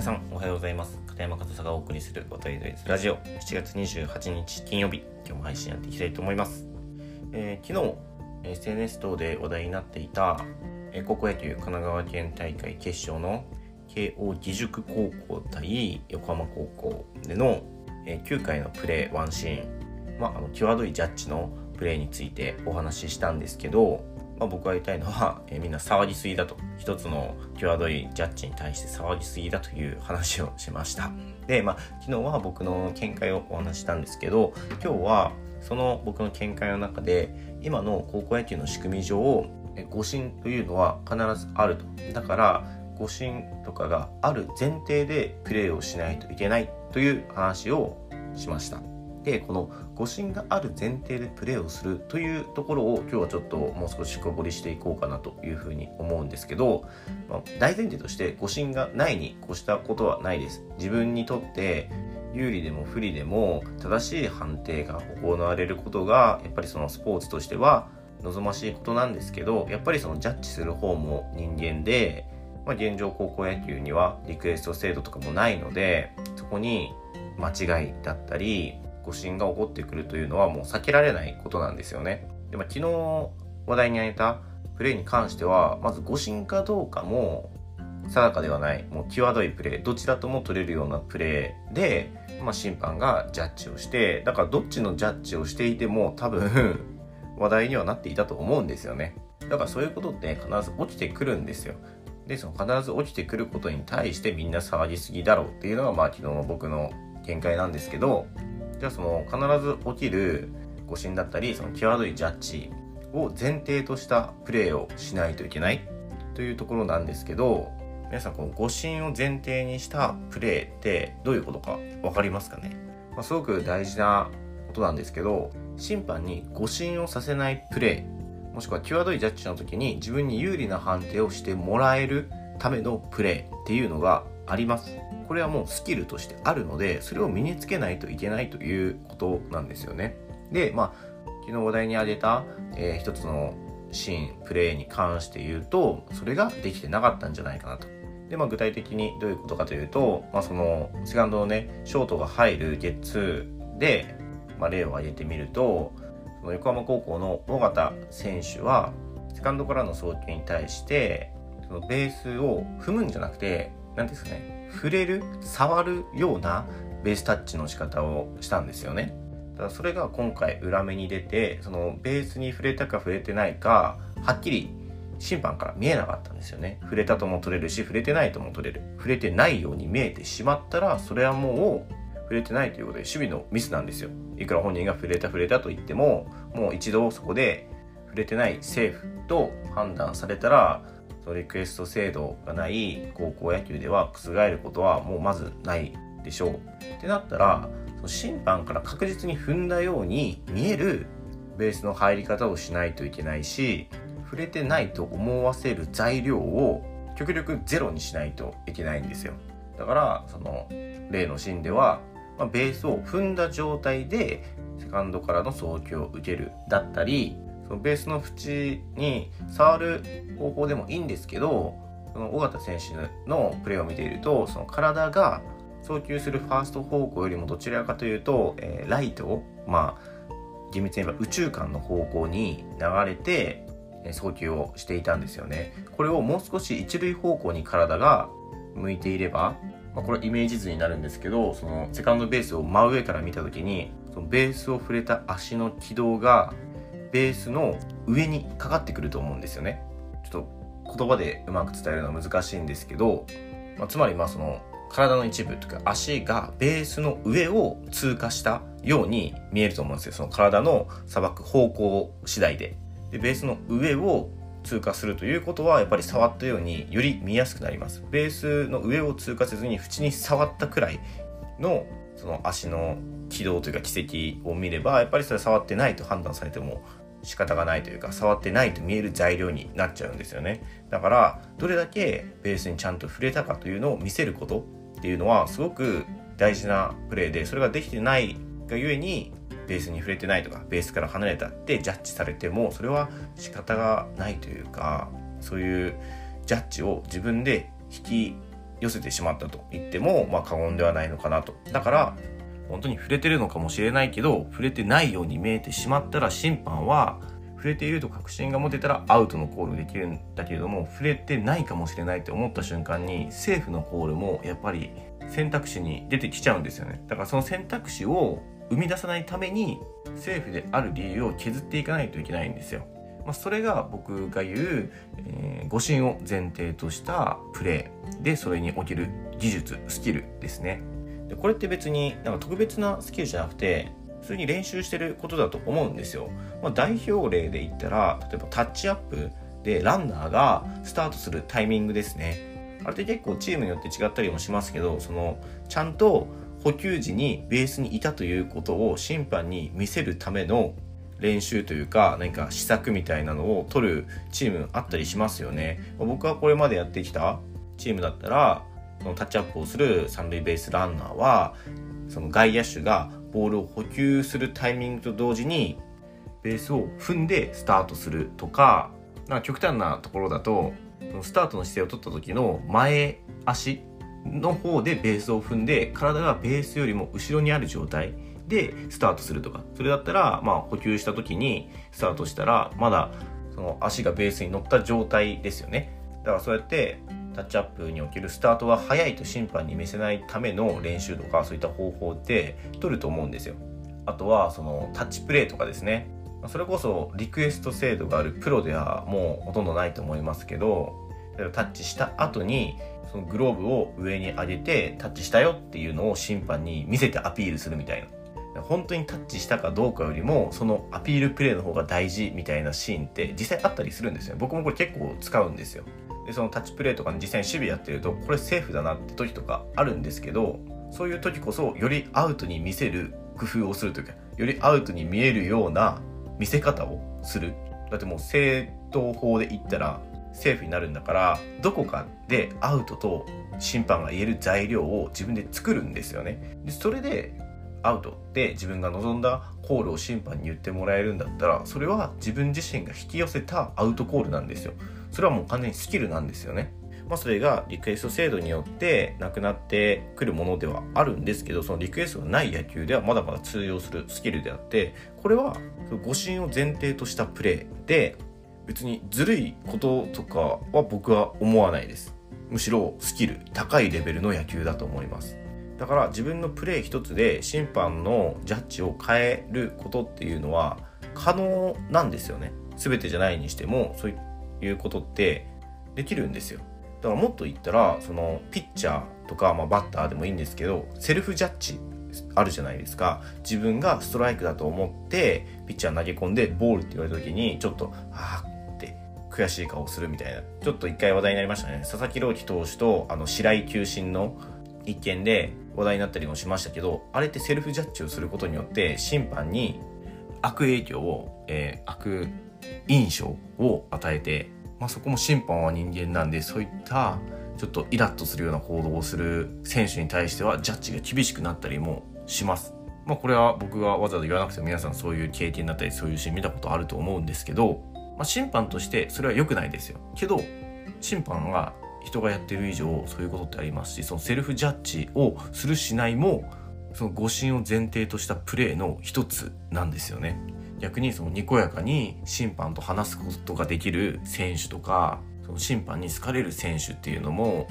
皆さんおはようございます。片山和沙がお送りする渡りドイツラジオ。7月28日金曜日。今日も配信やっていきたいと思います、えー、昨日 SNS 等で話題になっていた、えー、高校野球神奈川県大会決勝の慶応義塾高校対横浜高校での、えー、9回のプレーワンシーン、まあ、あの際どいジャッジのプレーについてお話ししたんですけどまあ、僕が言いたいのは、えー、みんな騒ぎすぎだと。一つの際どいジャッジに対して騒ぎすぎだという話をしました。で、まあ、昨日は僕の見解をお話したんですけど今日はその僕の見解の中で今の高校野球の仕組み上誤審というのは必ずあると。だから誤審とかがある前提でプレーをしないといけないという話をしました。でこの誤審がある前提でプレーをするというところを今日はちょっともう少し深掘りしていこうかなというふうに思うんですけど、まあ、大前提として誤審がないに越したことはないです。自分にとって有利でも不利でも正しい判定が行われることがやっぱりそのスポーツとしては望ましいことなんですけどやっぱりそのジャッジする方も人間で、まあ、現状高校野球にはリクエスト制度とかもないのでそこに間違いだったり誤審が起こってくるというのはもう避けられないことなんですよね。でまあ、昨日話題に挙げたプレーに関してはまず誤審かどうかも定かではない。もう際どいプレーどちらとも取れるようなプレーで、まあ、審判がジャッジをしてだからどっちのジャッジをしていても多分 話題にはなっていたと思うんですよね。だからそういうことって必ず起きてくるんですよ。でその必ず起きてくることに対してみんな騒ぎすぎだろうっていうのがまあ昨日の僕の見解なんですけどじゃあその必ず起きる誤審だったりその際どいジャッジを前提としたプレーをしないといけないというところなんですけど皆さんこの誤審を前提にしたプレーってどういうことか分かりますかね、まあ、すごく大事なことなんですけど審判に誤審をさせないプレーもしくは際どいジャッジの時に自分に有利な判定をしてもらえるためのプレーっていうのがあります。これはもうスキルとしてあるのでそれを身につけないといけないということなんですよね。でまあ昨日話題に挙げた、えー、一つのシーンプレーに関して言うとそれができてなかったんじゃないかなと。で、まあ、具体的にどういうことかというと、まあ、そのセカンドのねショートが入るゲッツーで、まあ、例を挙げてみるとその横浜高校の尾形選手はセカンドからの送球に対してそのベースを踏むんじゃなくて何ですかね触れる触るようなベースタッチの仕方をしたんですよね。ただそれが今回裏目に出てそのベースに触れたか触れてないかはっきり審判から見えなかったんですよね。触れたとも取れるし触れてないとも取れる。触れてないように見えてしまったらそれはもう触れてないということで守備のミスなんですよ。いくら本人が触れた触れたと言ってももう一度そこで触れてないセーフと判断されたらそのリクエスト制度がない高校野球では覆ることはもうまずないでしょう。ってなったらその審判から確実に踏んだように見えるベースの入り方をしないといけないし触れてないと思わせる材料を極力ゼロにしないといけないんですよ。だからその例のシーンでは、ま、ベースを踏んだ状態でセカンドからの送球を受けるだったりそのベースの縁に触る方法でもいいんですけどその尾形選手のプレーを見ているとその体が送球するファースト方向よりもどちらかというと、えー、ライトをまあ厳密に言えば宇宙間の方向に流れて送球をしていたんですよね。これをもう少し一塁方向に体が向いていれば、まあ、これはイメージ図になるんですけどそのセカンドベースを真上から見た時にそのベースを触れた足の軌道がベースの上にかかってくると思うんですよね。ちょっと言葉でうまく伝えるのは難しいんですけど、まあ、つまりまあその体の一部というか足がベースの上を通過したように見えると思うんですよ。その体のさばく方向次第で。でベースの上を通過するということはやっぱり触ったようにより見やすくなります。ベースの上を通過せずに縁に触ったくらいのその足の軌道というか軌跡を見ればやっぱりそれ触ってないと判断されても仕方がないというか触ってないと見える材料になっちゃうんですよね。だからどれだけベースにちゃんと触れたかというのを見せることっていうのはすごく大事なプレーでそれができてないがゆえにベースに触れてないとかベースから離れたってジャッジされてもそれは仕方がないというかそういうジャッジを自分で引き寄せてしまったと言っても、まあ、過言ではないのかなと。だから、本当に触れてるのかもしれないけど、触れてないように見えてしまったら審判は、触れていると確信が持てたらアウトのコールできるんだけれども、触れてないかもしれないって思った瞬間に、セーフのコールもやっぱり選択肢に出てきちゃうんですよね。だからその選択肢を生み出さないために、セーフである理由を削っていかないといけないんですよ。まあ、それが僕が言う、えー、誤審を前提としたプレーでそれに起きる技術スキルですね。でこれって別になんか特別なスキルじゃなくて普通に練習してることだと思うんですよ、まあ、代表例で言ったら例えばタッチアップでランナーがスタートするタイミングですね。あれって結構チームによって違ったりもしますけどそのちゃんと補給時にベースにいたということを審判に見せるための練習というか何か施策みたいなのを取るチームあったりしますよね。僕はこれまでやってきたチームだったらそのタッチアップをする三塁ベースランナーはその外野手がボールを補給するタイミングと同時にベースを踏んでスタートするとかなんか極端なところだとスタートの姿勢を取った時の前足の方でベースを踏んで体がベースよりも後ろにある状態でスタートするとか。それだったらまあ補給した時にスタートしたらまだその足がベースに乗った状態ですよね。だからそうやってタッチアップにおけるスタートは速いと審判に見せないための練習とかそういった方法って取ると思うんですよ。あとはそのタッチプレーとかですね。それこそリクエスト制度があるプロではもうほとんどないと思いますけどタッチした後にそのグローブを上に上げてタッチしたよっていうのを審判に見せてアピールするみたいな。本当にタッチしたかどうかよりもそのアピールプレーの方が大事みたいなシーンって実際あったりするんですよ僕もこれ結構使うんですよ。でそのタッチプレーとか実際に守備やってるとこれセーフだなって時とかあるんですけどそういう時こそよりアウトに見せる工夫をするというかよりアウトに見えるような見せ方をする。だってもう正当法で言ったらセーフになるんだからどこかでアウトと審判が言える材料を自分で作るんですよね。でそれでアウト。って自分が望んだコールを審判に言ってもらえるんだったらそれは自分自身が引き寄せたアウトコールなんですよ。それはもう完全にスキルなんですよね。まあ、それがリクエスト制度によってなくなってくるものではあるんですけどそのリクエストがない野球ではまだまだ通用するスキルであってこれは誤審を前提としたプレーで別にずるいこととかは僕は思わないです。むしろスキル高いレベルの野球だと思います。だから自分のプレー一つで審判のジャッジを変えることっていうのは可能なんですよね。全てじゃないにしてもそういうことってできるんですよ。だからもっと言ったらそのピッチャーとか、まあ、バッターでもいいんですけどセルフジャッジあるじゃないですか自分がストライクだと思ってピッチャー投げ込んでボールって言われた時にちょっとああって悔しい顔するみたいなちょっと一回話題になりましたね佐々木朗希投手とあの白井球審の一件で話題になったりもしましたけどあれってセルフジャッジをすることによって審判に悪影響を、えー、悪印象を与えて、まあ、そこも審判は人間なんでそういったちょっとイラッとするような行動をする選手に対してはジャッジが厳しくなったりもします。まあ、これは僕がわざわざ言わなくても皆さんそういう経験だったりそういうシーン見たことあると思うんですけど、まあ、審判としてそれは良くないですよ。けど審判が人がやってる以上そういうことってありますしそのセルフジャッジをするしないもその誤審を前提としたプレーの一つなんですよね。逆にそのにこやかに審判と話すことができる選手とかその審判に好かれる選手っていうのも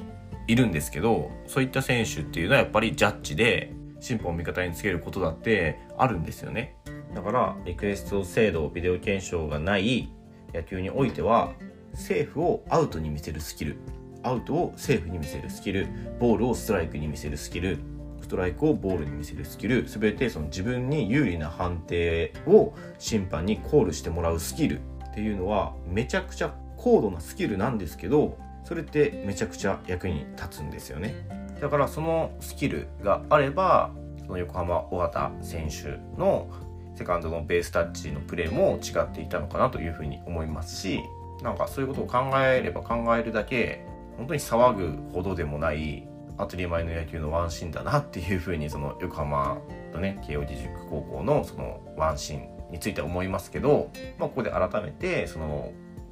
いるんですけどそういった選手っていうのはやっぱりジャッジで審判を味方につけることだってあるんですよね。だからリクエスト制度ビデオ検証がない野球においてはセーフをアウトに見せるスキル。アウトをセーフに見せるスキルボールをストライクに見せるスキルストライクをボールに見せるスキル全てその自分に有利な判定を審判にコールしてもらうスキルっていうのはめちゃくちゃ高度なスキルなんですけどそれってめちゃくちゃ役に立つんですよね。だからそのスキルがあればその横浜尾形選手のセカンドのベースタッチのプレーも違っていたのかなというふうに思いますしなんかそういうことを考えれば考えるだけ本当に騒ぐほどでもない当たり前の野球のワンシーンだなっていうふうにその横浜とね慶応義塾高校のそのワンシーンについて思いますけど、まあ、ここで改めてその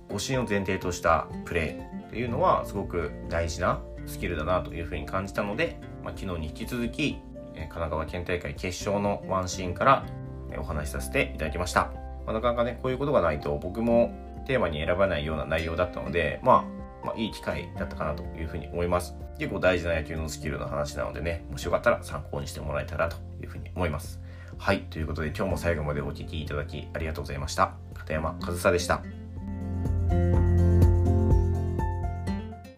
誤審を前提としたプレーっていうのはすごく大事なスキルだなというふうに感じたので、まあ、昨日に引き続き、神奈川県大会決勝のワンシーンから、お話しさせていただきました。まあ、なかなかね、こういうことがないと僕もテーマに選ばないような内容だったので、まあ、まあ、いい機会だったかなというふうに思います。結構大事な野球のスキルの話なのでね、もしよかったら参考にしてもらえたらというふうに思います。はい、ということで今日も最後までお聴きいただきありがとうございました。片山和沙でした。